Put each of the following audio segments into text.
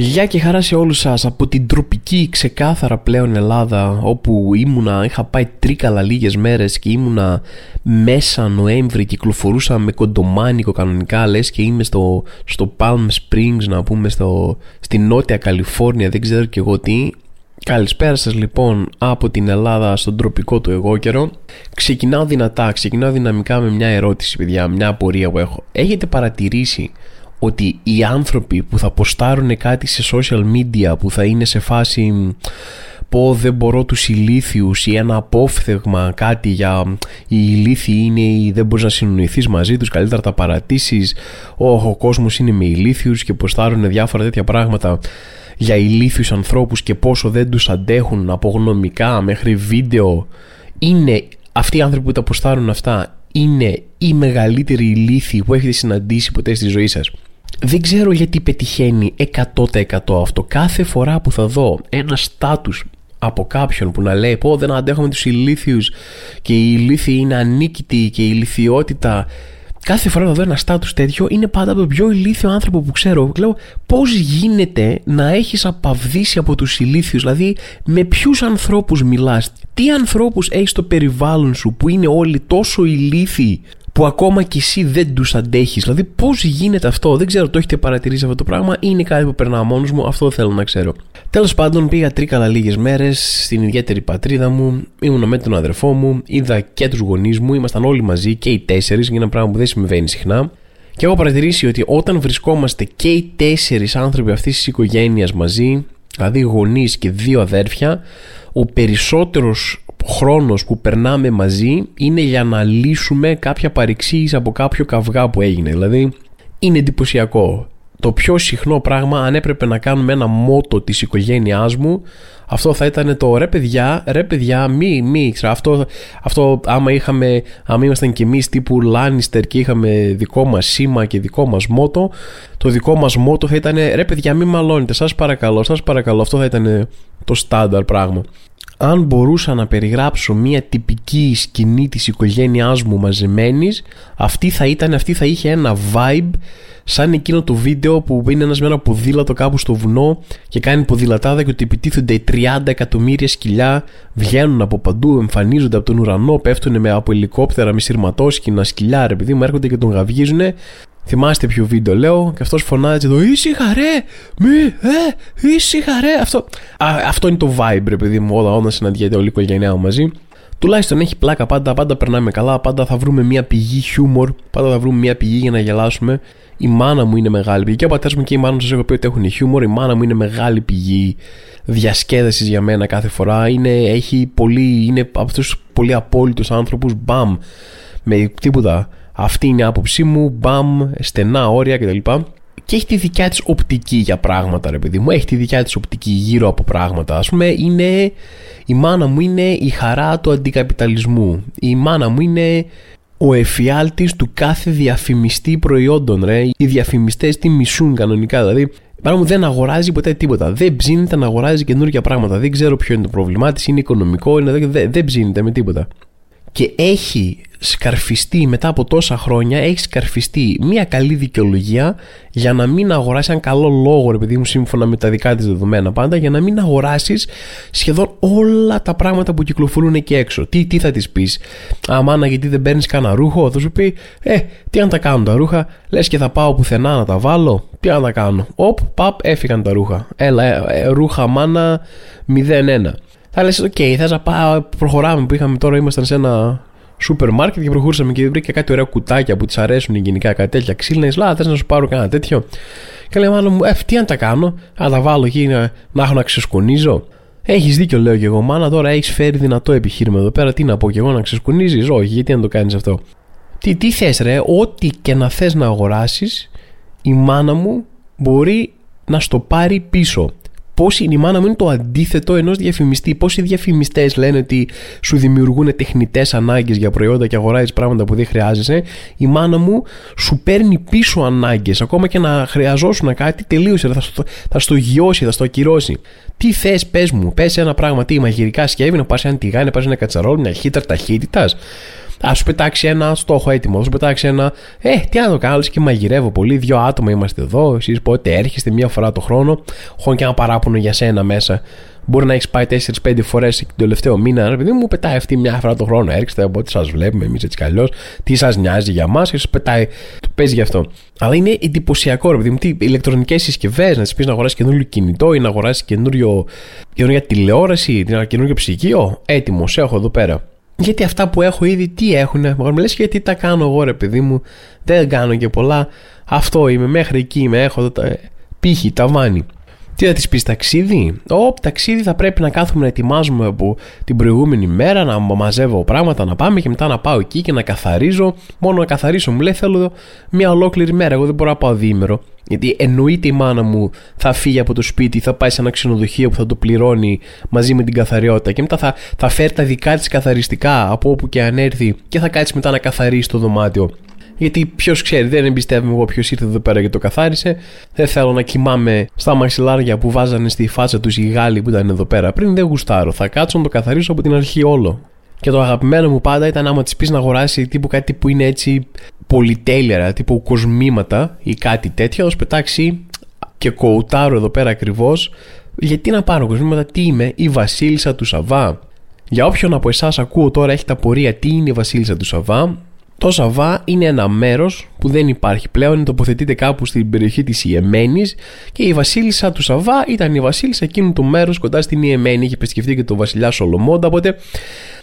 Γεια και χαρά σε όλους σας. Από την τροπική ξεκάθαρα πλέον Ελλάδα όπου ήμουνα, είχα πάει τρίκαλα λίγες μέρες και ήμουνα μέσα Νοέμβρη κυκλοφορούσα με κοντομάνικο κανονικά λες και είμαι στο, στο Palm Springs να πούμε στο, στη Νότια Καλιφόρνια δεν ξέρω και εγώ τι. Καλησπέρα σας λοιπόν από την Ελλάδα στον τροπικό του εγώ καιρό. Ξεκινάω δυνατά, ξεκινάω δυναμικά με μια ερώτηση παιδιά, μια απορία που έχω. Έχετε παρατηρήσει ότι οι άνθρωποι που θα ποστάρουν κάτι σε social media που θα είναι σε φάση πω δεν μπορώ τους ηλίθιους ή ένα απόφθεγμα κάτι για οι ηλίθιοι είναι ή δεν μπορείς να συνοηθείς μαζί τους καλύτερα τα παρατήσεις. Ο, ο κόσμος είναι με ηλίθιους και ποστάρουν διάφορα τέτοια πράγματα για ηλίθιους ανθρώπους και πόσο δεν τους αντέχουν από γνωμικά μέχρι βίντεο. Είναι αυτοί οι άνθρωποι που τα ποστάρουν αυτά είναι οι μεγαλύτεροι ηλίθιοι που έχετε συναντήσει ποτέ στη ζωή σας δεν ξέρω γιατί πετυχαίνει 100% αυτό. Κάθε φορά που θα δω ένα στάτους από κάποιον που να λέει πω δεν αντέχουμε τους ηλίθιους και οι ηλίθιοι είναι ανίκητοι και η ηλικιότητα κάθε φορά που δω ένα στάτους τέτοιο είναι πάντα το πιο ηλίθιο άνθρωπο που ξέρω λέω πως γίνεται να έχεις απαυδίσει από τους ηλίθιους; Δηλαδή με ποιους ανθρώπους μιλάς; Τι ανθρώπους έχεις στο περιβάλλον σου που είναι όλοι τόσο ηλίθιοι; Που ακόμα κι εσύ δεν τους αντέχεις. Δηλαδή, πώς γίνεται αυτό, δεν ξέρω, το έχετε παρατηρήσει αυτό το πράγμα, ή είναι κάτι που περνάω μόνος μου, αυτό θέλω να ξέρω. Τέλος πάντων, πήγα τρίκαλα λίγες μέρες στην ιδιαίτερη πατρίδα μου, ήμουν με τον αδερφό μου, είδα και τους γονείς μου, ήμασταν όλοι μαζί και οι τέσσερις, για ένα πράγμα που δεν συμβαίνει συχνά. Και έχω παρατηρήσει ότι όταν βρισκόμαστε και οι τέσσερις άνθρωποι αυτής της οικογένειας μαζί, δηλαδή γονείς και δύο αδέρφια, ο περισσότερος χρόνος που περνάμε μαζί είναι για να λύσουμε κάποια παρεξήγηση από κάποιο καυγά που έγινε. Δηλαδή είναι εντυπωσιακό. Το πιο συχνό πράγμα αν έπρεπε να κάνουμε ένα μότο της οικογένειάς μου αυτό θα ήταν το ρε παιδιά, ρε παιδιά, μη, μη, ξέρω, αυτό, αυτό άμα είχαμε, άμα ήμασταν κι εμείς τύπου Λάνιστερ και είχαμε δικό μας σήμα και δικό μας μότο, το δικό μας μότο θα ήταν ρε παιδιά μη μαλώνετε, σας παρακαλώ, σας παρακαλώ, αυτό θα ήταν το στάνταρ πράγμα αν μπορούσα να περιγράψω μια τυπική σκηνή της οικογένειάς μου μαζεμένης αυτή θα ήταν, αυτή θα είχε ένα vibe σαν εκείνο το βίντεο που είναι ένας με ένα ποδήλατο κάπου στο βουνό και κάνει ποδηλατάδα και ότι επιτίθενται 30 εκατομμύρια σκυλιά βγαίνουν από παντού, εμφανίζονται από τον ουρανό, πέφτουν με, από ελικόπτερα με σειρματόσκηνα σκυλιά ρε παιδί μου έρχονται και τον γαυγίζουν Θυμάστε ποιο βίντεο λέω και αυτός φωνάζει εδώ ήσυχα ρε, μη, ε, ήσυχα ρε. Αυτό, α, αυτό είναι το vibe ρε παιδί μου όταν, όταν συναντιέται όλη η οικογένειά μου μαζί. Τουλάχιστον έχει πλάκα πάντα, πάντα περνάμε καλά, πάντα θα βρούμε μια πηγή χιούμορ, πάντα θα βρούμε μια πηγή για να γελάσουμε. Η μάνα μου είναι μεγάλη πηγή. Και ο πατέρας μου και η μάνα μου σα έχω πει ότι έχουν χιούμορ. Η μάνα μου είναι μεγάλη πηγή διασκέδασης για μένα κάθε φορά. Είναι, έχει πολύ, είναι από αυτούς τους πολύ απόλυτους άνθρωπους. Μπαμ. Με τίποτα αυτή είναι η άποψή μου, μπαμ, στενά όρια κτλ. Και έχει τη δικιά της οπτική για πράγματα, ρε παιδί μου. Έχει τη δικιά της οπτική γύρω από πράγματα. Α πούμε, είναι. Η μάνα μου είναι η χαρά του αντικαπιταλισμού. Η μάνα μου είναι ο εφιάλτης του κάθε διαφημιστή προϊόντων, ρε. Οι διαφημιστές τι μισούν κανονικά. Δηλαδή, η μου δεν αγοράζει ποτέ τίποτα. Δεν ψήνεται να αγοράζει καινούργια πράγματα. Δεν ξέρω ποιο είναι το πρόβλημά της. Είναι οικονομικό, είναι, δεν, δεν ψήνεται με τίποτα. Και έχει σκαρφιστεί μετά από τόσα χρόνια έχει σκαρφιστεί μια καλή δικαιολογία για να μην αγοράσεις έναν καλό λόγο επειδή μου σύμφωνα με τα δικά της δεδομένα πάντα για να μην αγοράσεις σχεδόν όλα τα πράγματα που κυκλοφορούν εκεί έξω. Τι, τι θα της πεις, αμάνα γιατί δεν παίρνεις κανένα ρούχο; Θα σου πει ε τι αν τα κάνω τα ρούχα; Λες και θα πάω πουθενά να τα βάλω. Τι αν τα κάνω; Οπ παπ έφυγαν τα ρούχα. Έλα ε, ε, ρούχα μάνα 0-1 θα λες, OK, okay, θες να πάω, προχωράμε που είχαμε τώρα, ήμασταν σε ένα σούπερ μάρκετ και προχωρούσαμε και βρήκα κάτι ωραία κουτάκια που τη αρέσουν γενικά κάτι τέτοια ξύλινε. Λά, θες να σου πάρω κανένα τέτοιο; Και λέει, μάλλον μου, ε, τι αν τα κάνω, αν τα βάλω εκεί να, να έχω να ξεσκονίζω. Έχεις δίκιο, λέω και εγώ. Μάνα, τώρα έχεις φέρει δυνατό επιχείρημα εδώ πέρα. Τι να πω και εγώ να ξεσκονίζεις; Όχι, γιατί να το κάνεις αυτό; Τι, τι θες, ρε, ό,τι και να θες να αγοράσεις, η μάνα μου μπορεί να στο πάρει πίσω. Πώ η μάνα μου είναι το αντίθετο ενός διαφημιστή. Πόσοι διαφημιστές λένε ότι σου δημιουργούν τεχνητές ανάγκες για προϊόντα και αγοράζεις πράγματα που δεν χρειάζεσαι. Η μάνα μου σου παίρνει πίσω ανάγκες. Ακόμα και να χρειαζόσουν κάτι, τελείωσε. Θα στο, θα στο γιώσει, θα στο ακυρώσει. Τι θες, πες μου, πες ένα πράγμα. Τι μαγειρικά σκεύη, να πας ένα τηγάνι, να πας ένα κατσαρόλ, μια χύτρα ταχύτητας. Α σου πετάξει ένα στόχο έτοιμο, α σου πετάξει ένα. Ε, τι να το κάνω, και μαγειρεύω πολύ. Δύο άτομα είμαστε εδώ. Εσείς πότε έρχεστε μία φορά το χρόνο. Έχω και ένα παράπονο για σένα μέσα. Μπορεί να έχεις πάει 4-5 φορές τον τελευταίο μήνα. Ρε παιδί μου, πετάει αυτή μια φορά το χρόνο. Έρχεστε από ό,τι σας βλέπουμε εμείς έτσι κι αλλιώς. Τι σας νοιάζει για μας και σα πετάει. Το παίζει γι' αυτό. Αλλά είναι εντυπωσιακό, ρε παιδί μου. Τι ηλεκτρονικές συσκευές, να τη πεις να αγοράσεις καινούριο κινητό ή να αγοράσεις καινούργια τηλεόραση, καινούριο ψυγείο. Έτοιμος, έχω εδώ πέρα. Γιατί αυτά που έχω ήδη τι έχουν. Μου λες γιατί τα κάνω εγώ, ρε παιδί μου. Δεν κάνω και πολλά. Αυτό είμαι, μέχρι εκεί είμαι. Έχω εδώ τα. Πύχη, ταβάνι. Τι θα της πεις ταξίδι; Ω, ταξίδι θα πρέπει να κάθομαι να ετοιμάζουμε από την προηγούμενη μέρα, να μαζεύω πράγματα, να πάμε και μετά να πάω εκεί και να καθαρίζω. Μόνο να καθαρίσω. Μου λέει θέλω μια ολόκληρη μέρα. Εγώ δεν μπορώ να πάω διήμερο. Γιατί εννοείται η μάνα μου θα φύγει από το σπίτι, θα πάει σε ένα ξενοδοχείο που θα το πληρώνει μαζί με την καθαριότητα και μετά θα, θα φέρει τα δικά της καθαριστικά από όπου και αν έρθει και θα κάτσει μετά να καθαρίσει το δωμάτιο. Γιατί ποιος ξέρει, δεν εμπιστεύομαι εγώ ποιος ήρθε εδώ πέρα και το καθάρισε. Δεν θέλω να κοιμάμαι στα μαξιλάρια που βάζανε στη φάτσα τους οι Γάλλοι που ήταν εδώ πέρα πριν. Δεν γουστάρω. Θα κάτσω να το καθαρίσω από την αρχή όλο. Και το αγαπημένο μου πάντα ήταν άμα της πεις να αγοράσει τύπου κάτι που είναι έτσι πολυτέλειρα, τύπου κοσμήματα ή κάτι τέτοιο, να πετάξει και κοουτάρω εδώ πέρα ακριβώς. Γιατί να πάρω κοσμήματα, τι είμαι, η Βασίλισσα του Σαββά. Για όποιον από εσάς ακούω τώρα έχει τα πορεία τι είναι η Βασίλισσα του Σαββά, το Σαββά είναι ένα μέρος που δεν υπάρχει πλέον, τοποθετείται κάπου στην περιοχή της Ιεμένης και η Βασίλισσα του Σαββά ήταν η Βασίλισσα εκείνου του μέρους κοντά στην Ιεμένη. Είχε επισκεφτεί και τον Βασιλιά Σολομόντα. Οπότε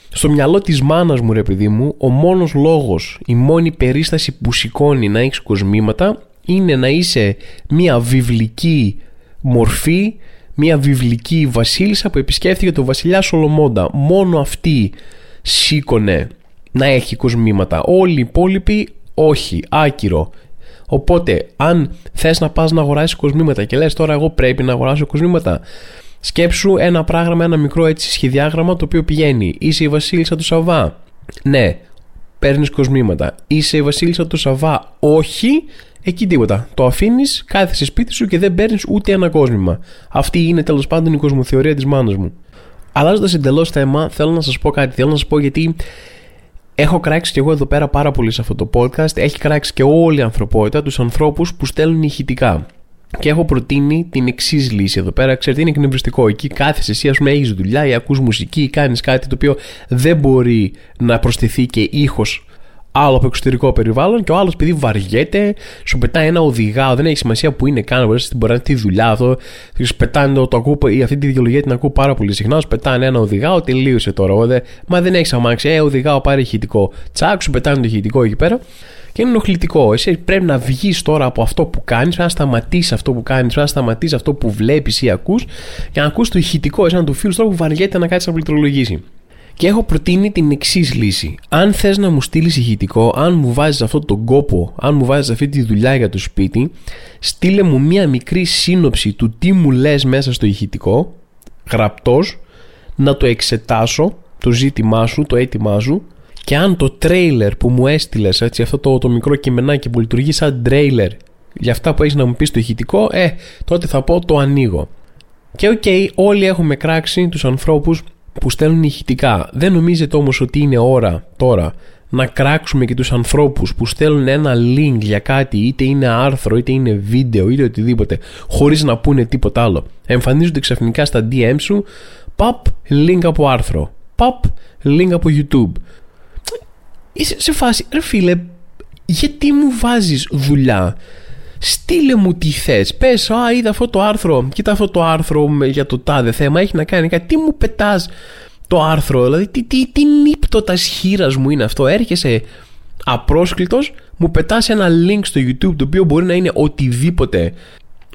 στο μυαλό της μάνας μου, ρε παιδί μου, ο μόνος λόγος, η μόνη περίσταση που σηκώνει να έχεις κοσμήματα είναι να είσαι μια βιβλική μορφή, μια βιβλική βασίλισσα που επισκέφθηκε τον Βασιλιά Σολομόντα. Μόνο αυτή σήκωνε να έχει κοσμήματα. Όλοι οι υπόλοιποι όχι, άκυρο. Οπότε, αν θες να πας να αγοράσεις κοσμήματα και λες τώρα, εγώ πρέπει να αγοράσω κοσμήματα, σκέψου ένα πράγμα, ένα μικρό έτσι σχεδιάγραμμα το οποίο πηγαίνει. Είσαι η Βασίλισσα του Σαββά. Ναι, παίρνεις κοσμήματα. Είσαι η Βασίλισσα του Σαββά. Όχι, εκεί τίποτα. Το αφήνεις, κάθεσαι σπίτι σου και δεν παίρνεις ούτε ένα κόσμημα. Αυτή είναι τέλος πάντων η κοσμοθεωρία της μάνας μου. Αλλάζοντας εντελώς θέμα, θέλω να σας πω κάτι. Θέλω να σας πω γιατί Έχω κράξει και εγώ εδώ πέρα πάρα πολύ σε αυτό το podcast. Έχει κράξει και όλη η ανθρωπότητα, τους ανθρώπους που στέλνουν ηχητικά. Και έχω προτείνει την εξής λύση εδώ πέρα. Ξέρετε, είναι εκνευριστικό. Εκεί κάθεσαι εσύ, ας πούμε, έχεις δουλειά ή ακούς μουσική ή κάνεις κάτι το οποίο δεν μπορεί να προσθεθεί και ήχος άλλο από εξωτερικό περιβάλλον και ο άλλος επειδή βαριέται, σου πετάει ένα οδηγάο, δεν έχει σημασία που είναι καν, μπορείς στην πορεία τη δουλειά αυτό. Σου πετάνε το, το ακούω, ή αυτή τη δικαιολογία την ακούω πάρα πολύ συχνά. Σου πετάνε ένα οδηγάο, τελείωσε τώρα. Δε, μα δεν έχεις αμάξι, ε, οδηγάο πάρει ηχητικό. Τσάκ, σου πετάνε το ηχητικό εκεί πέρα και είναι ενοχλητικό. Εσύ πρέπει να βγεις τώρα από αυτό που κάνεις, να σταματήσεις αυτό που κάνεις, να σταματήσεις αυτό που βλέπεις ή ακούς, για να ακούς το ηχητικό, εσένα του φίλου τώρα που βαριέται να κάτσει να πληκτρολογήσει. Και έχω προτείνει την εξής λύση. Αν θες να μου στείλεις ηχητικό, αν μου βάζεις αυτόν τον κόπο, αν μου βάζεις αυτή τη δουλειά για το σπίτι, στείλε μου μία μικρή σύνοψη του τι μου λες μέσα στο ηχητικό, γραπτός, να το εξετάσω, το ζήτημά σου, το έτοιμά σου, και αν το τρέιλερ που μου έστειλες, έτσι, αυτό το, το μικρό κειμενάκι που λειτουργεί σαν τρέιλερ για αυτά που έχεις να μου πεις στο ηχητικό, ε, τότε θα πω το ανοίγω. Και OK, okay, όλοι έχουμε κράξει τους ανθρώπους που στέλνουν ηχητικά. Δεν νομίζετε όμως ότι είναι ώρα τώρα να κράξουμε και τους ανθρώπους που στέλνουν ένα link για κάτι είτε είναι άρθρο είτε είναι βίντεο είτε οτιδήποτε χωρίς να πούνε τίποτα άλλο. Εμφανίζονται ξαφνικά στα DM σου παπ link από άρθρο παπ link από YouTube. Είσαι σε φάση ρε φίλε γιατί μου βάζεις δουλειά στείλε μου τι θες. Πες, Α, είδα αυτό το άρθρο. Κοίτα αυτό το άρθρο για το τάδε θέμα. Έχει να κάνει κάτι. Τι μου πετάς το άρθρο, δηλαδή τι, τι, τι νύπτωτας χείρας μου είναι αυτό. Έρχεσαι απρόσκλητος, μου πετάς ένα link στο YouTube το οποίο μπορεί να είναι οτιδήποτε.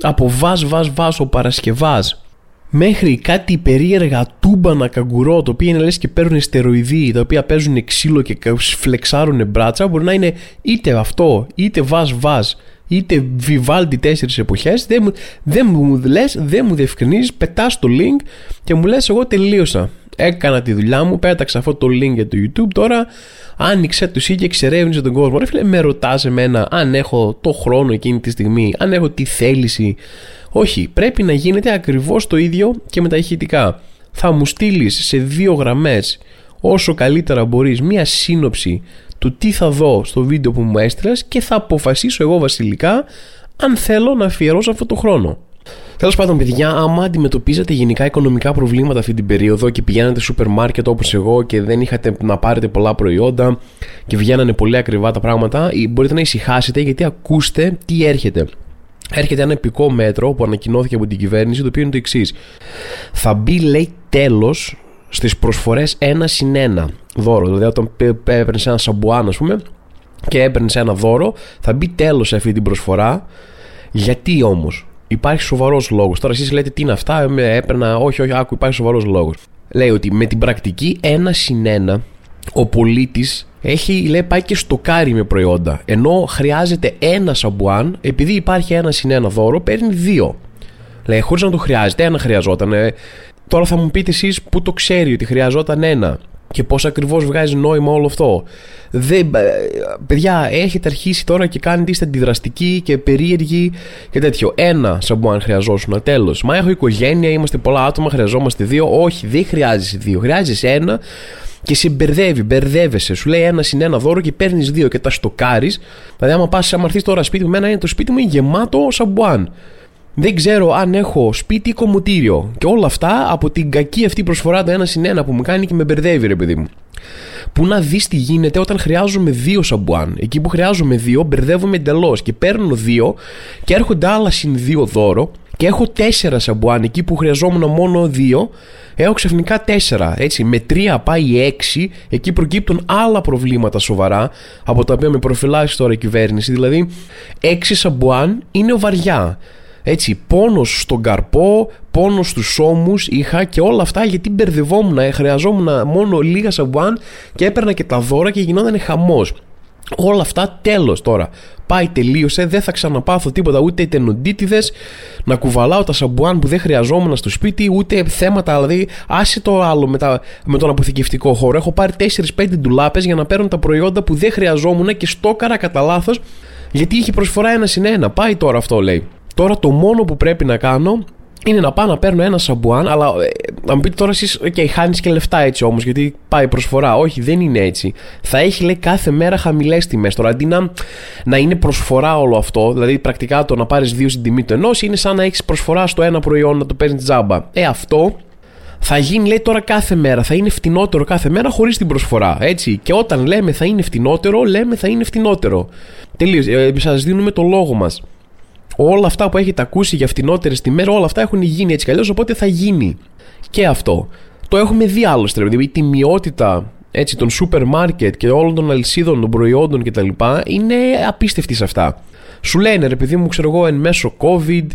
Από βάζ, βάζ, βάζ, ο Παρασκευάς μέχρι κάτι περίεργα τούμπανα καγκουρό, το οποίο είναι λες και παίρνουν στεροειδή, τα οποία παίζουν ξύλο και φλεξάρουν μπράτσα, μπορεί να είναι είτε αυτό, είτε βάζ, βάζ, είτε Vivaldi τέσσερις εποχές δεν, δεν μου λες, δεν μου διευκρινίζεις πετάς το link και μου λες εγώ τελείωσα. Έκανα τη δουλειά μου, πέταξα αυτό το link για το YouTube. Τώρα άνοιξε το εσύ και εξερεύνησε τον κόσμο. Ρε φίλε με ρωτάς εμένα αν έχω το χρόνο εκείνη τη στιγμή αν έχω τη θέληση. Όχι, πρέπει να γίνεται ακριβώς το ίδιο και με τα ηχητικά. Θα μου στείλεις σε δύο γραμμές όσο καλύτερα μπορείς μία σύνοψη του τι θα δω στο βίντεο που μου έστειλες και θα αποφασίσω εγώ βασιλικά αν θέλω να αφιερώσω αυτό το χρόνο. Τέλος πάντων, παιδιά, άμα αντιμετωπίζετε γενικά οικονομικά προβλήματα αυτή την περίοδο και πηγαίνατε σούπερ μάρκετ όπως εγώ και δεν είχατε να πάρετε πολλά προϊόντα και βγαίνανε πολύ ακριβά τα πράγματα, μπορείτε να ησυχάσετε γιατί ακούστε τι έρχεται. Έρχεται ένα επικό μέτρο που ανακοινώθηκε από την κυβέρνηση, το οποίο είναι το εξής. Θα μπει, λέει, τέλος στις προσφορές 1 συν 1 δώρο. Δηλαδή, όταν έπαιρνες ένα σαμπουάν, ας πούμε, και έπαιρνες ένα δώρο, θα μπει τέλος σε αυτή την προσφορά. Γιατί όμως, υπάρχει σοβαρός λόγος. Τώρα εσείς λέτε τι είναι αυτά, με έπαιρνα. Όχι, όχι, άκου, υπάρχει σοβαρός λόγος. Λέει ότι με την πρακτική 1 συν 1 ο πολίτης έχει λέει, πάει και στοκάρει με προϊόντα. Ενώ χρειάζεται ένα σαμπουάν, επειδή υπάρχει ένα συν ένα δώρο, παίρνει δύο. Λέει, χωρίς να το χρειάζεται, ένα χρειαζόταν. Τώρα θα μου πείτε εσείς που το ξέρει ότι χρειαζόταν ένα και πώς ακριβώς βγάζει νόημα όλο αυτό. Δεν, ε, παιδιά, έχετε αρχίσει τώρα και κάνετε είστε αντιδραστικοί και περίεργοι και τέτοιο. Ένα σαμπουάν χρειαζόσουν, τέλος. Μα έχω οικογένεια, είμαστε πολλά άτομα, χρειαζόμαστε δύο. Όχι, δεν χρειάζεσαι δύο. Χρειάζεσαι ένα και σε μπερδεύει, μπερδεύεσαι. Σου λέει ένα συν ένα δώρο και παίρνεις δύο και τα στοκάρεις. Δηλαδή, άμα πας, άμα έρθεις τώρα σπίτι μου, είναι το σπίτι μου είναι γεμάτο σαμπουάν. Δεν ξέρω αν έχω σπίτι ή κομμωτήριο. Και όλα αυτά από την κακή αυτή προσφορά το ένα συν ένα που μου κάνει και με μπερδεύει, ρε παιδί μου. Που να δεις τι γίνεται όταν χρειάζομαι δύο σαμπουάν. Εκεί που χρειάζομαι δύο, μπερδεύομαι εντελώς και παίρνω δύο και έρχονται άλλα συν δύο δώρο και έχω τέσσερα σαμπουάν. Εκεί που χρειαζόμουν μόνο δύο, έχω ξαφνικά τέσσερα. Έτσι, με τρία πάει έξι, εκεί προκύπτουν άλλα προβλήματα σοβαρά από τα οποία με προφυλάσσει τώρα η κυβέρνηση. Δηλαδή, έξι σαμπουάν είναι βαριά. Έτσι, πόνος στον καρπό, πόνος στους ώμους είχα και όλα αυτά γιατί μπερδευόμουν, ε, χρειαζόμουν μόνο λίγα σαμπουάν και έπαιρνα και τα δώρα και γινόταν χαμός. Όλα αυτά τέλος τώρα. Πάει, τελείωσε, δεν θα ξαναπάθω τίποτα ούτε τενοντίτιδες, να κουβαλάω τα σαμπουάν που δεν χρειαζόμουν στο σπίτι, ούτε θέματα, δηλαδή άσε το άλλο με, τα, με τον αποθηκευτικό χώρο. Έχω πάρει 4-5 ντουλάπες για να παίρνω τα προϊόντα που δεν χρειαζόμουν και στόκαρα κατά λάθος γιατί είχε προσφορά ένα συν ένα. Πάει τώρα αυτό λέει. Τώρα το μόνο που πρέπει να κάνω είναι να πάω να παίρνω ένα σαμπουάν, αλλά ε, να μου πείτε τώρα εσείς, OK, χάνεις και λεφτά έτσι όμως, γιατί πάει προσφορά. Όχι, δεν είναι έτσι. Θα έχει λέει κάθε μέρα χαμηλές τιμές. Τώρα αντί να, να είναι προσφορά όλο αυτό, δηλαδή πρακτικά το να πάρεις δύο στην τιμή του ενός, είναι σαν να έχεις προσφορά στο ένα προϊόν να το παίρνεις τζάμπα. Ε, αυτό θα γίνει λέει τώρα κάθε μέρα. Θα είναι φτηνότερο κάθε μέρα χωρίς την προσφορά. Έτσι. Και όταν λέμε θα είναι φτηνότερο, λέμε θα είναι φτηνότερο. Τελείως. Ε, Σας δίνουμε το λόγο μας όλα αυτά που έχετε ακούσει για φτηνότερες τιμές, όλα αυτά έχουν γίνει έτσι κι αλλιώς, οπότε θα γίνει και αυτό. Το έχουμε δει άλλωστε, δηλαδή η τιμιότητα έτσι, των σούπερ μάρκετ και όλων των αλυσίδων των προϊόντων κτλ. είναι απίστευτη σε αυτά. Σου λένε, ρε παιδί μου, ξέρω εγώ, εν μέσω COVID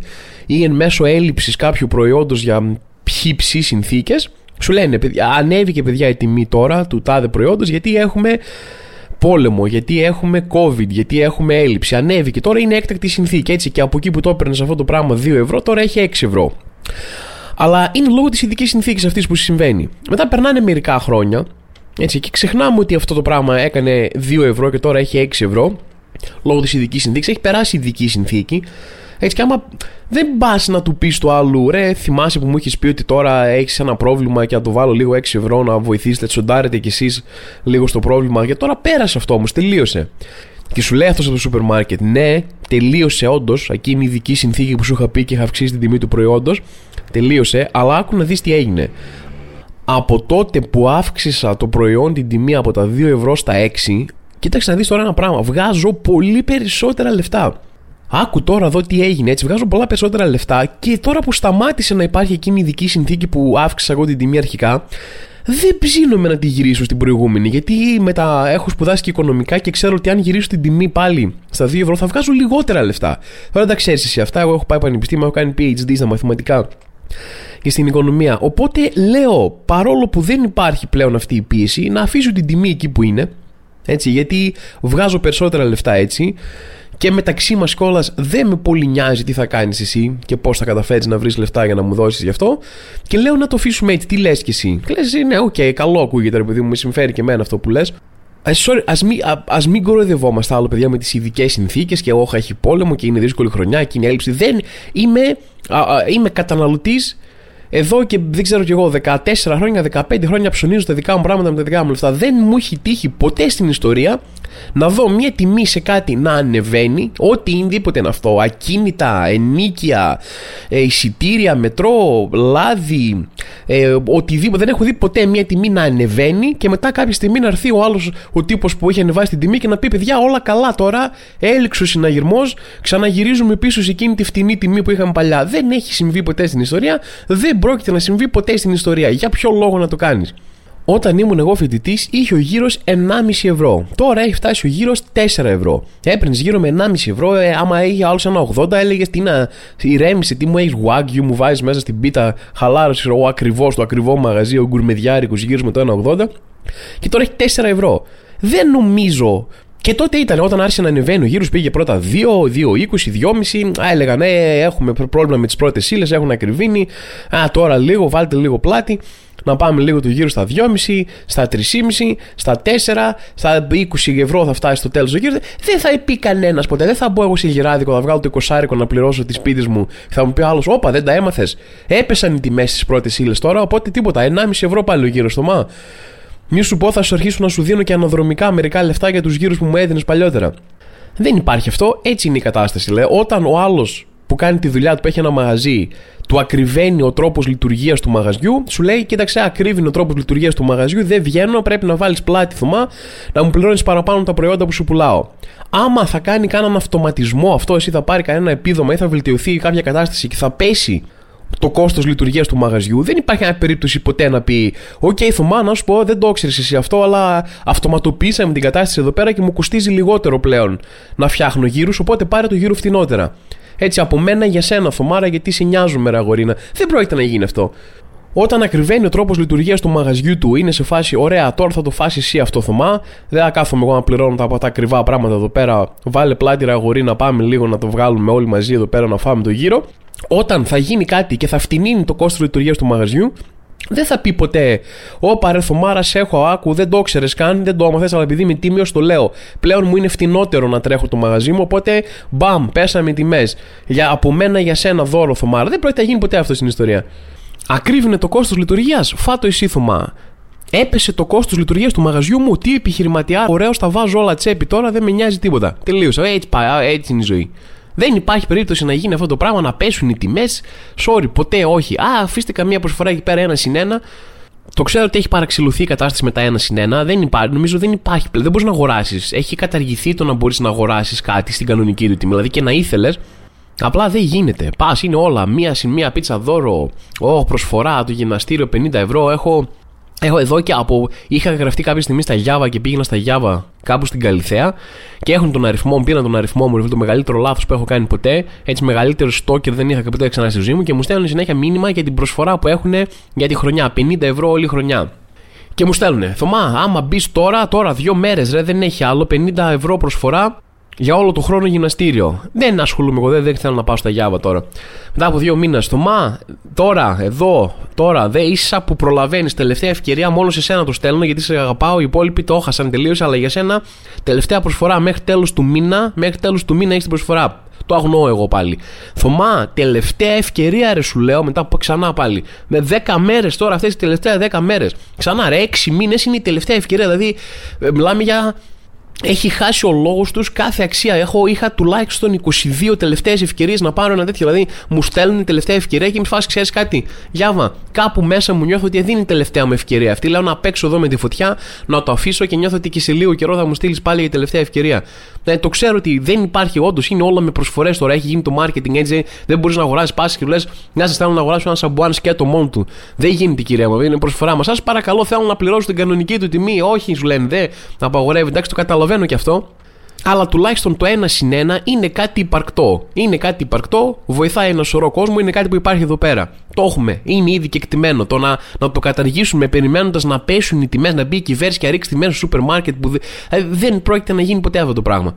ή εν μέσω έλλειψης κάποιου προϊόντος για ψ συνθήκες, σου λένε, παιδιά, ανέβηκε παιδιά η τιμή τώρα του τάδε προϊόντος γιατί έχουμε πόλεμο, γιατί έχουμε COVID, γιατί έχουμε έλλειψη. Ανέβηκε. Τώρα είναι έκτακτη συνθήκη. Έτσι και από εκεί που το έπαιρνες αυτό το πράγμα 2 ευρώ, τώρα έχει 6 ευρώ. Αλλά είναι λόγω της ειδικής συνθήκης αυτής που συμβαίνει. Μετά περνάνε μερικά χρόνια έτσι, και ξεχνάμε ότι αυτό το πράγμα έκανε 2 ευρώ και τώρα έχει 6 ευρώ. Λόγω της ειδικής συνθήκης. Έχει περάσει η ειδική συνθήκη. Έτσι, και άμα δεν πας να του πεις του άλλου, ρε, θυμάσαι που μου έχει πει ότι τώρα έχεις ένα πρόβλημα και να το βάλω λίγο 6 ευρώ να βοηθήσετε, τσοντάρετε κι εσείς λίγο στο πρόβλημα. Και τώρα πέρασε αυτό όμως, τελείωσε. Και σου λέει αυτός από το σούπερ μάρκετ, ναι, τελείωσε όντως. Εκείνη η ειδική συνθήκη που σου είχα πει και είχα αυξήσει την τιμή του προϊόντος. Τελείωσε, αλλά άκου να δεις τι έγινε. Από τότε που αύξησα το προϊόν την τιμή από τα 2 ευρώ στα 6, κοίταξε να δεις τώρα ένα πράγμα. Βγάζω πολύ περισσότερα λεφτά. Άκου τώρα εδώ τι έγινε. Έτσι, βγάζω πολλά περισσότερα λεφτά και τώρα που σταμάτησε να υπάρχει εκείνη η ειδική συνθήκη που αύξησα εγώ την τιμή αρχικά, δεν ψήνομαι να τη γυρίσω στην προηγούμενη. Γιατί μετά έχω σπουδάσει και οικονομικά και ξέρω ότι αν γυρίσω την τιμή πάλι στα 2 ευρώ θα βγάζω λιγότερα λεφτά. Τώρα τα ξέρεις εσύ αυτά. Εγώ έχω πάει πανεπιστήμιο, έχω κάνει PhD στα μαθηματικά και στην οικονομία. Οπότε λέω, παρόλο που δεν υπάρχει πλέον αυτή η πίεση, να αφήσω την τιμή εκεί που είναι. Έτσι, γιατί βγάζω περισσότερα λεφτά έτσι και μεταξύ μας κιόλας δεν με πολύ νοιάζει τι θα κάνεις εσύ και πώς θα καταφέρεις να βρεις λεφτά για να μου δώσεις γι' αυτό. Και λέω να το αφήσουμε έτσι. Τι λες κι εσύ. Λες, ναι, OK, okay, καλό ακούγεται, ρε παιδί μου, με συμφέρει και εμένα αυτό που λες. Α μην, ας μην κοροϊδευόμαστε άλλο, παιδιά, με τις ειδικές συνθήκες και όχι, έχει πόλεμο και είναι δύσκολη χρονιά και είναι έλλειψη. Δεν είμαι, είμαι καταναλωτής εδώ και δεν ξέρω κι εγώ, 14 χρόνια, 15 χρόνια ψωνίζω τα δικά μου πράγματα με τα δικά μου λεφτά. Δεν μου έχει τύχει ποτέ στην ιστορία να δω μια τιμή σε κάτι να ανεβαίνει, ό,τι είναι είναι αυτό, ακίνητα, ενίκεια, ε, εισιτήρια, μετρό, λάδι, ε, οτιδήποτε. Δεν έχω δει ποτέ μια τιμή να ανεβαίνει και μετά κάποια στιγμή να έρθει ο άλλος ο τύπος που έχει ανεβάσει την τιμή και να πει: Παιδιά, όλα καλά τώρα, έληξε ο συναγερμός, ξαναγυρίζουμε πίσω σε εκείνη τη φτηνή τιμή που είχαμε παλιά. Δεν έχει συμβεί ποτέ στην ιστορία, δεν πρόκειται να συμβεί ποτέ στην ιστορία. Για ποιο λόγο να το κάνεις. Όταν ήμουν εγώ φοιτητής, είχε ο γύρος 1,5 ευρώ. Τώρα έχει φτάσει ο γύρος 4 ευρώ. Έπαιρνες γύρω με 1,5 ευρώ, ε, άμα είχε άλλο ένα 80, έλεγες τι να ηρέμησε, τι μου έχεις wagyu, μου βάζεις μέσα στην πίτα, χαλάρωσες ο ακριβώς, το ακριβό μαγαζί, ο γκουρμεδιάρικος γύρω με το 1,80. Και τώρα έχει 4 ευρώ. Δεν νομίζω και τότε ήταν όταν άρχισε να ανεβαίνει ο γύρος, πήγε πρώτα 2, 2, 20, 2,5. Α, έλεγαν ναι, έχουμε πρόβλημα με τις πρώτες ύλε, έχουν ακριβήνει. Α, τώρα λίγο, βάλτε λίγο πλάτη να πάμε λίγο το γύρο στα 2,5, στα 3,5, στα 4, στα 20 ευρώ θα φτάσει στο τέλος του γύρου. Δεν θα πει κανένας ποτέ. Δεν θα μπω εγώ σε γυράδικο, θα βγάλω το 20 να πληρώσω τις σπίτι μου. Θα μου πει άλλος, Όπα, δεν τα έμαθες. Έπεσαν οι τιμές στις πρώτες ύλες τώρα, οπότε τίποτα. 1,5 ευρώ πάλι ο γύρος στο μα. Μη σου πω, θα σου αρχίσω να σου δίνω και αναδρομικά μερικά λεφτά για τους γύρους που μου έδινες παλιότερα. Δεν υπάρχει αυτό, έτσι είναι η κατάσταση. Λέει. Όταν ο άλλος που κάνει τη δουλειά του, που έχει ένα μαγαζί, του ακριβαίνει ο τρόπος λειτουργίας του μαγαζιού, σου λέει: Κοίταξε, ακρίβυνε ο τρόπος λειτουργίας του μαγαζιού, δεν βγαίνω, πρέπει να βάλεις πλάτη Θωμά, να μου πληρώνεις παραπάνω τα προϊόντα που σου πουλάω. Άμα θα κάνει κανέναν αυτοματισμό αυτό, εσύ θα πάρει κανένα επίδομα ή θα βελτιωθεί κάποια κατάσταση και θα πέσει το κόστος λειτουργίας του μαγαζιού, δεν υπάρχει μια περίπτωση ποτέ να πει: OK, okay, Θωμά, να σου πω, δεν το ξέρει εσύ αυτό, αλλά αυτοματοποιήσαμε την κατάσταση εδώ πέρα και μου κοστίζει λιγότερο πλέον να φτιάχνω γύρους, οπότε πάρε το γύρο φτηνότερα. Έτσι από μένα για σένα, Θωμάρα, γιατί σε νοιάζουμε, ρε αγορίνα. Δεν πρόκειται να γίνει αυτό. Όταν ακριβένει ο τρόπος λειτουργίας του μαγαζιού του, είναι σε φάση, ωραία, τώρα θα το φάσει εσύ αυτό, Θωμά. Δεν θα κάθομαι εγώ να πληρώνω τα, τα ακριβά πράγματα εδώ πέρα. Βάλε πλάτη, ρε αγορή, να πάμε λίγο να το βγάλουμε όλοι μαζί εδώ πέρα να φάμε το γύρο. Όταν θα γίνει κάτι και θα φτηνίνει το κόστος λειτουργίας του μαγαζιού, δεν θα πει ποτέ, Ω παρελθομάρα, έχω, άκου, δεν το ξέρεις καν, δεν το άμαθες, αλλά επειδή είμαι τίμιο, το λέω. Πλέον μου είναι φτηνότερο να τρέχω το μαγαζί μου, οπότε μπαμ, πέσαμε τιμές. Για, από μένα για σένα δώρο, Θωμάρα. Δεν πρόκειται να γίνει ποτέ αυτό στην ιστορία. Ακρίβεινε το κόστος λειτουργίας, φάτο εσύ, Θωμά. Έπεσε το κόστος λειτουργίας του μαγαζιού μου, τι επιχειρηματιά, ωραίος, τα βάζω όλα τσέπη τώρα, δεν με νοιάζει τίποτα. Τελείωσα. Έτσι πάει, έτσι είναι η ζωή. Δεν υπάρχει περίπτωση να γίνει αυτό το πράγμα, να πέσουν οι τιμές. Sorry, ποτέ όχι. Α, αφήστε καμία προσφορά εκεί πέρα ένα συν ένα. Το ξέρω ότι έχει παραξηλωθεί η κατάσταση με τα ένα συν ένα. Δεν υπάρχει, νομίζω δεν υπάρχει πλέον. Δεν μπορείς να αγοράσεις. Έχει καταργηθεί το να μπορείς να αγοράσεις κάτι στην κανονική του τιμή. Δηλαδή και να ήθελες. Απλά δεν γίνεται. Πας, είναι όλα. Μία συν μία πίτσα δώρο. Ω, προσφορά, το γυμναστήριο 50 ευρώ. Έχω Έχω εδώ και από. Είχα γραφτεί κάποια στιγμή στα Γιάβα και πήγαινα στα Γιάβα κάπου στην Καλιθέα και έχουν τον αριθμό μου, πήραν τον αριθμό μου, το μεγαλύτερο λάθος που έχω κάνει ποτέ. Έτσι, μεγαλύτερο στόκερ δεν είχα ποτέ ξανά στη ζωή μου και μου στέλνουν συνέχεια μήνυμα για την προσφορά που έχουν για τη χρονιά. 50 ευρώ όλη χρονιά. Και μου στέλνουν, Θωμά, άμα μπεις τώρα, τώρα δύο μέρες ρε, δεν έχει άλλο, 50 ευρώ προσφορά για όλο το χρόνο γυμναστήριο. Δεν ασχολούμαι εγώ, δεν, δεν θέλω να πάω στα Γιάβα τώρα. Μετά από δύο μήνες, το μα, τώρα, εδώ, τώρα, δε ίσα που προλαβαίνεις. Τελευταία ευκαιρία, μόνο σε σένα το στέλνω γιατί σε αγαπάω. Οι υπόλοιποι το έχασαν τελείως, αλλά για σένα τελευταία προσφορά μέχρι τέλος του μήνα, μέχρι τέλος του μήνα έχεις την προσφορά. Το αγνοώ εγώ πάλι. Θωμά, τελευταία ευκαιρία ρε σου λέω μετά από ξανά πάλι. Με 10 μέρες τώρα, αυτές τι τελευταίε 10 μέρες. Ξανά ρε, 6 μήνες είναι η τελευταία ευκαιρία. Δηλαδή, ε, μιλάμε για έχει χάσει ο λόγος τους κάθε αξία. Έχω, είχα τουλάχιστον 22 τελευταίες ευκαιρίες να πάρω ένα τέτοιο. Δηλαδή, μου στέλνουν την τελευταία ευκαιρία και με φάση, ξέρεις κάτι. Γιάβα, κάπου μέσα μου νιώθω ότι δεν είναι η τελευταία μου ευκαιρία αυτή. Λέω να παίξω εδώ με τη φωτιά, να το αφήσω και νιώθω ότι και σε λίγο καιρό θα μου στείλεις πάλι για τελευταία ευκαιρία. Ναι, το ξέρω ότι δεν υπάρχει όντως, είναι όλα με προσφορές τώρα. Έχει γίνει το marketing έτσι. Δεν μπορείς να αγοράσεις πάση και λες, να σα θέλω να αγοράσω ένα σαμπουάν σκέτο μόνο του. Δεν γίνεται κυρία μου, είναι προσφορά μας. Σας παρακαλώ, θέλω να πληρώσω την κανονική του τιμή. Όχι, σου λένε, δεν απαγορεύει. Εντάξει, το καταλαβαίνω κι αυτό. Αλλά τουλάχιστον το ένα συν ένα είναι κάτι υπαρκτό. Είναι κάτι υπαρκτό, βοηθάει ένα σωρό κόσμο, είναι κάτι που υπάρχει εδώ πέρα. Το έχουμε, είναι ήδη και εκτιμένο. Το να, να το καταργήσουμε περιμένοντας να πέσουν οι τιμές, να μπει η κυβέρνηση και να ρίξει τιμές στο σούπερ μάρκετ που δηλαδή δεν πρόκειται να γίνει ποτέ αυτό το πράγμα.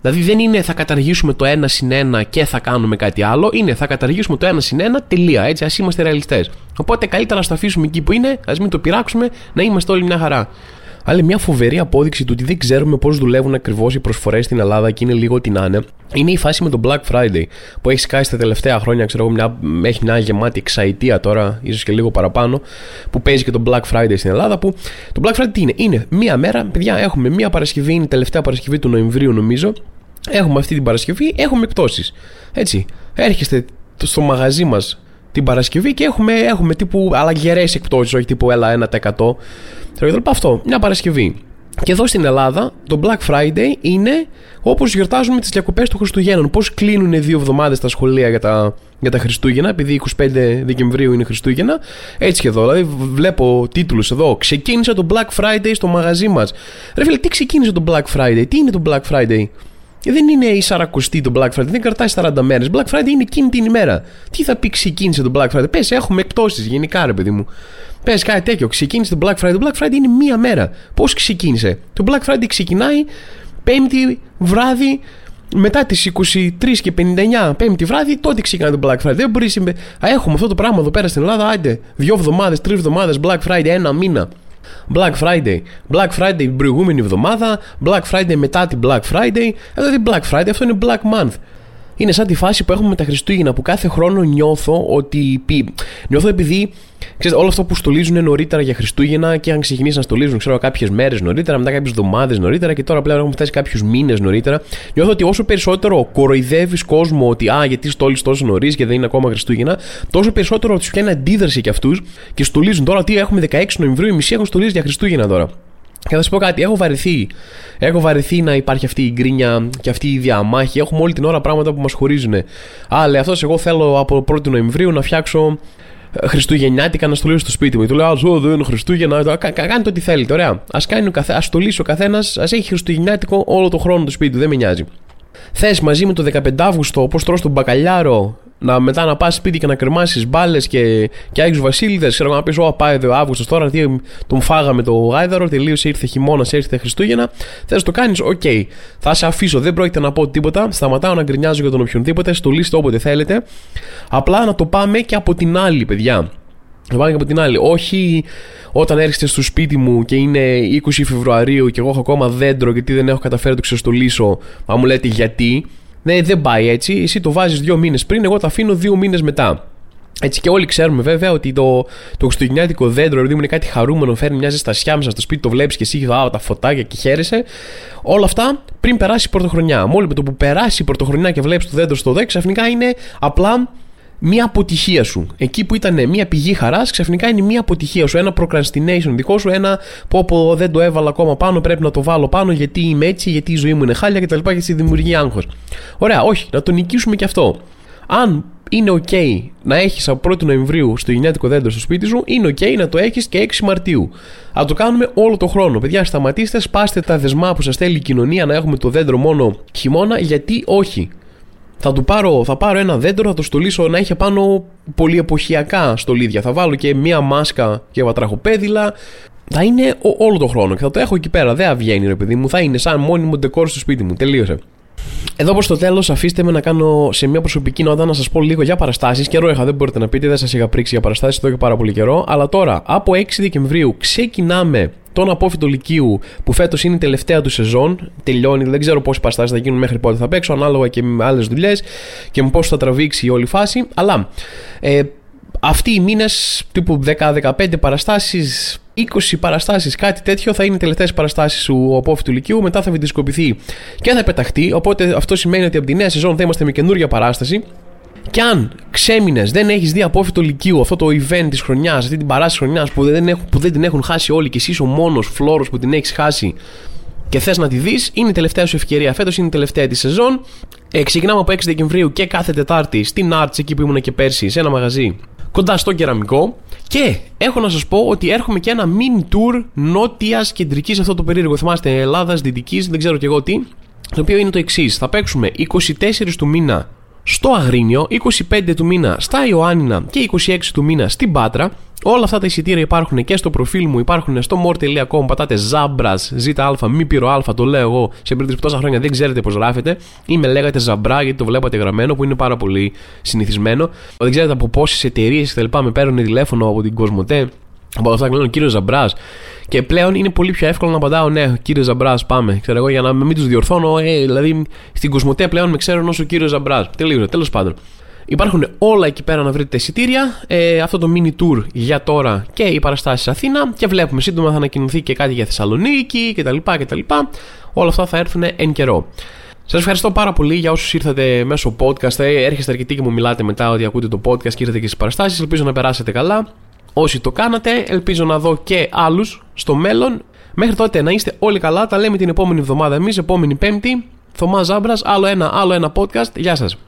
Δηλαδή δεν είναι θα καταργήσουμε το ένα συν ένα και θα κάνουμε κάτι άλλο. Είναι θα καταργήσουμε το ένα συν ένα, τελεία. Έτσι, ας είμαστε ρεαλιστές. Οπότε καλύτερα να το αφήσουμε εκεί που είναι, ας μην το πειράξουμε, να είμαστε όλοι μια χαρά. Αλλά μια φοβερή απόδειξη του ότι δεν ξέρουμε πώς δουλεύουν ακριβώς οι προσφορές στην Ελλάδα και είναι λίγο τι να είναι. Είναι η φάση με το Black Friday που έχει σκάσει τα τελευταία χρόνια, ξέρω εγώ, μια, έχει μια γεμάτη εξαετία τώρα, ίσως και λίγο παραπάνω, που παίζει και το Black Friday στην Ελλάδα. Που το Black Friday τι είναι, είναι μία μέρα, παιδιά, έχουμε μία Παρασκευή, είναι η τελευταία Παρασκευή του Νοεμβρίου νομίζω. Έχουμε αυτή την Παρασκευή, έχουμε εκπτώσεις. Έτσι. Έρχεστε στο μαγαζί μας την Παρασκευή και έχουμε, έχουμε τύπου αλλαγερές εκπτώσεις, όχι τύπου έλα 1%. Αυτό, μια Παρασκευή. Και εδώ στην Ελλάδα το Black Friday είναι όπως γιορτάζουμε τις διακοπές του Χριστουγέννων. Πώς κλείνουν δύο εβδομάδες τα σχολεία για τα, για τα Χριστούγεννα, επειδή 25 Δεκεμβρίου είναι Χριστούγεννα. Έτσι και εδώ. Δηλαδή, βλέπω τίτλους εδώ. Ξεκίνησε το Black Friday στο μαγαζί μας. Ρε φίλε, τι ξεκίνησε το Black Friday, τι είναι το Black Friday; Δεν είναι η Σαρακοστή το Black Friday, δεν κρατάει 40 μέρες. Black Friday είναι εκείνη την ημέρα. Τι θα πει ξεκίνησε το Black Friday; Πες, έχουμε εκτόσει γενικά, ρε παιδί μου. Πες κάτι τέτοιο. Ξεκίνησε το Black Friday. Το Black Friday είναι μία μέρα. Πώς ξεκίνησε; Το Black Friday ξεκινάει Πέμπτη βράδυ μετά τις 23 και 59, Πέμπτη βράδυ, τότε ξεκινάει το Black Friday. Δεν μπορεί να. Έχουμε αυτό το πράγμα εδώ πέρα στην Ελλάδα. Άντε, δύο εβδομάδες, τρεις εβδομάδες Black Friday, ένα μήνα. Black Friday. Black Friday την προηγούμενη εβδομάδα. Black Friday μετά την Black Friday. Εδώ δεν Black Friday, αυτό είναι Black Month. Είναι σαν τη φάση που έχουμε με τα Χριστούγεννα που κάθε χρόνο νιώθω ότι. Νιώθω επειδή Ξέρετε, όλο αυτό που στολίζουν νωρίτερα για Χριστούγεννα και αν ξεκινήσεις να στολίζουν, ξέρω, κάποιες μέρες νωρίτερα, μετά κάποιες εβδομάδες νωρίτερα και τώρα πλέον έχουμε φτάσει κάποιους μήνες νωρίτερα. Νιώθω ότι όσο περισσότερο κοροϊδεύεις κόσμο ότι Α, γιατί στόλεις τόσο νωρίς και δεν είναι ακόμα Χριστούγεννα, τόσο περισσότερο τους πιάνει αντίδραση για αυτούς και στολίζουν. Τώρα τι έχουμε 16 Νοεμβρίου, η μισή έχουν στολίσει για Χριστούγεννα τώρα. Και θα σα πω κάτι, έχω βαρεθεί. Έχω βαρεθεί να υπάρχει αυτή η γκρίνια και αυτή η διαμάχη. Έχουμε όλη την ώρα πράγματα που μας χωρίζουν. Α, λέει αυτός, εγώ θέλω από 1η Νοεμβρίου να φτιάξω Χριστουγεννιάτικα να στολίσω στο σπίτι μου. Του λέω, Α, δεν είναι Χριστούγεννα. Κάντε ό,τι θέλετε. Ωραία. Α κάνει ο καθένα, ας στολίσει ο καθένας, ας έχει Χριστουγεννιάτικο όλο το χρόνο το σπίτι του. Δεν με νοιάζει. Θες μαζί με το 15 Αύγουστο, όπω τρώ τον μπακαλιάρο, να μετά να πας σπίτι και να κρεμάσεις μπάλες και, και Άγιου Βασίλειδε. Ξέρω να πεις: Ω, πάει εδώ Αύγουστος τώρα, τι τον φάγαμε το γάιδαρο, τελείωσε, ήρθε χειμώνας, ήρθε Χριστούγεννα. Θες να το κάνεις, OK. Okay. Θα σε αφήσω, δεν πρόκειται να πω τίποτα. Σταματάω να γκρινιάζω για τον οποιονδήποτε, στολίστε όποτε θέλετε. Απλά να το πάμε και από την άλλη, παιδιά. Να πάμε και από την άλλη. Όχι όταν έρχεστε στο σπίτι μου και είναι 20 Φεβρουαρίου και εγώ έχω ακόμα δέντρο γιατί δεν έχω καταφέρει να το ξεστολίσω, μα μου λέτε γιατί. Ναι, δεν πάει έτσι. Εσύ το βάζεις δύο μήνες πριν, εγώ το αφήνω δύο μήνες μετά. Έτσι και όλοι ξέρουμε βέβαια ότι το, το χριστουγεννιάτικο δέντρο, επειδή είναι κάτι χαρούμενο, φέρνει μια ζεστασιά μέσα στο σπίτι, το βλέπεις και εσύ α, τα φωτάκια και χαίρεσαι. Όλα αυτά πριν περάσει η πρωτοχρονιά. Μόλι με το που περάσει η πρωτοχρονιά και βλέπεις το δέντρο στο δέξ, ξαφνικά είναι απλά μια αποτυχία σου. Εκεί που ήταν μια πηγή χαράς, ξαφνικά είναι μια αποτυχία σου. Ένα procrastination δικό σου, ένα πω πω δεν το έβαλα ακόμα πάνω, πρέπει να το βάλω πάνω γιατί είμαι έτσι, γιατί η ζωή μου είναι χάλια κτλ. Και στη δημιουργεί άγχος. Ωραία, όχι, να το νικήσουμε και αυτό. Αν είναι OK να έχεις από 1η Νοεμβρίου στο γενιάτικο δέντρο στο σπίτι σου, είναι OK να το έχεις και 6 Μαρτίου. Α το κάνουμε όλο το χρόνο. Παιδιά, σταματήστε, σπάστε τα δεσμά που σας στέλνει η κοινωνία να έχουμε το δέντρο μόνο χειμώνα, γιατί όχι θα του πάρω, θα πάρω ένα δέντρο, θα το στολίσω να έχει πάνω πολυεποχιακά στολίδια. Θα βάλω και μία μάσκα και βατραχοπέδιλα. Θα είναι όλο το χρόνο και θα το έχω εκεί πέρα. Δεν βγαίνει ρε παιδί μου, θα είναι σαν μόνιμο ντεκόρ στο σπίτι μου. Τελείωσε. Εδώ προς το τέλος, αφήστε με να κάνω σε μια προσωπική νότα να σας πω λίγο για παραστάσεις. Καιρό είχα, δεν μπορείτε να πείτε, δεν σας είχα πρίξει για παραστάσεις εδώ και πάρα πολύ καιρό. Αλλά τώρα, από 6 Δεκεμβρίου, ξεκινάμε τον απόφυτο Λυκείου που φέτος είναι η τελευταία του σεζόν. Τελειώνει, δεν ξέρω πόσε παραστάσει θα γίνουν μέχρι πότε θα παίξω, ανάλογα και με άλλες δουλειές και με πώς θα τραβήξει η όλη φάση. Αλλά ε, αυτοί οι μήνες, τύπου 10-15 παραστάσεις, 20 παραστάσεις, κάτι τέτοιο θα είναι οι τελευταίες παραστάσεις του απόφυτου Λυκείου. Μετά θα βιντεοσκοπηθεί και θα πεταχτεί. Οπότε αυτό σημαίνει ότι από τη νέα σεζόν θα είμαστε με καινούργια παράσταση. Και αν ξέμεινες, δεν έχεις δει απόφυτο Λυκείου αυτό το event της χρονιάς, αυτή την παράσταση χρονιάς που, δεν που δεν την έχουν χάσει όλοι και εσύ ο μόνος φλόρος που την έχεις χάσει και θες να τη δεις, είναι η τελευταία σου ευκαιρία. Φέτος είναι η τελευταία της σεζόν. Ε, ξεκινάμε από 6 Δεκεμβρίου και κάθε Τετάρτη στην Arts, εκεί που ήμουν και πέρσι, σε ένα μαγαζί κοντά στο κεραμικό. Και έχω να σας πω ότι έρχομαι και ένα mini tour νότιας κεντρικής αυτό το περίεργο. Θυμάστε, Ελλάδας, Δυτικής, δεν ξέρω και εγώ τι. Το οποίο είναι το εξής. Θα παίξουμε 24 του μήνα στο Αγρίνιο, 25 του μήνα στα Ιωάννινα και 26 του μήνα στην Πάτρα. Όλα αυτά τα εισιτήρια υπάρχουν και στο προφίλ μου, υπάρχουν στο more.com. Πατάτες Ζάμπρας, ΖΑ, μη πύρο Α, το λέω εγώ σε περίπτωση που τόσα χρόνια δεν ξέρετε πώς γράφετε. Ή με λέγατε Ζαμπρά, γιατί το βλέπατε γραμμένο, που είναι πάρα πολύ συνηθισμένο. Δεν ξέρετε από πόσες εταιρείες κτλ. με παίρνουν τηλέφωνο από την Κοσμοτέ Από αυτά λένε ο κύριος Ζαμπράς. Και πλέον είναι πολύ πιο εύκολο να απαντάω ναι, κύριε Ζαμπράς, πάμε. Ξέρω εγώ για να μην τους διορθώνω. Ε, δηλαδή στην Κοσμοτέ πλέον με ξέρουν ω ο κύριος Ζαμπράς. Τελείω, τέλος πάντων. Υπάρχουν όλα εκεί πέρα να βρείτε εισιτήρια. Ε, αυτό το mini tour για τώρα και οι παραστάσεις Αθήνα. Και βλέπουμε σύντομα θα ανακοινωθεί και κάτι για Θεσσαλονίκη κτλ. κτλ. Όλα αυτά θα έρθουν εν καιρό. Σας ευχαριστώ πάρα πολύ για όσους ήρθατε μέσω podcast. Ε, έρχεστε αρκετοί και μου μιλάτε μετά ότι ακούτε το podcast και ήρθατε και στις παραστάσεις. Ελπίζω να περάσετε καλά. Όσοι το κάνατε, ελπίζω να δω και άλλους στο μέλλον. Μέχρι τότε να είστε όλοι καλά. Τα λέμε την επόμενη εβδομάδα εμείς, επόμενη Πέμπτη. Θωμάς Ζάμπρας, άλλο ένα, άλλο ένα podcast. Γεια σας.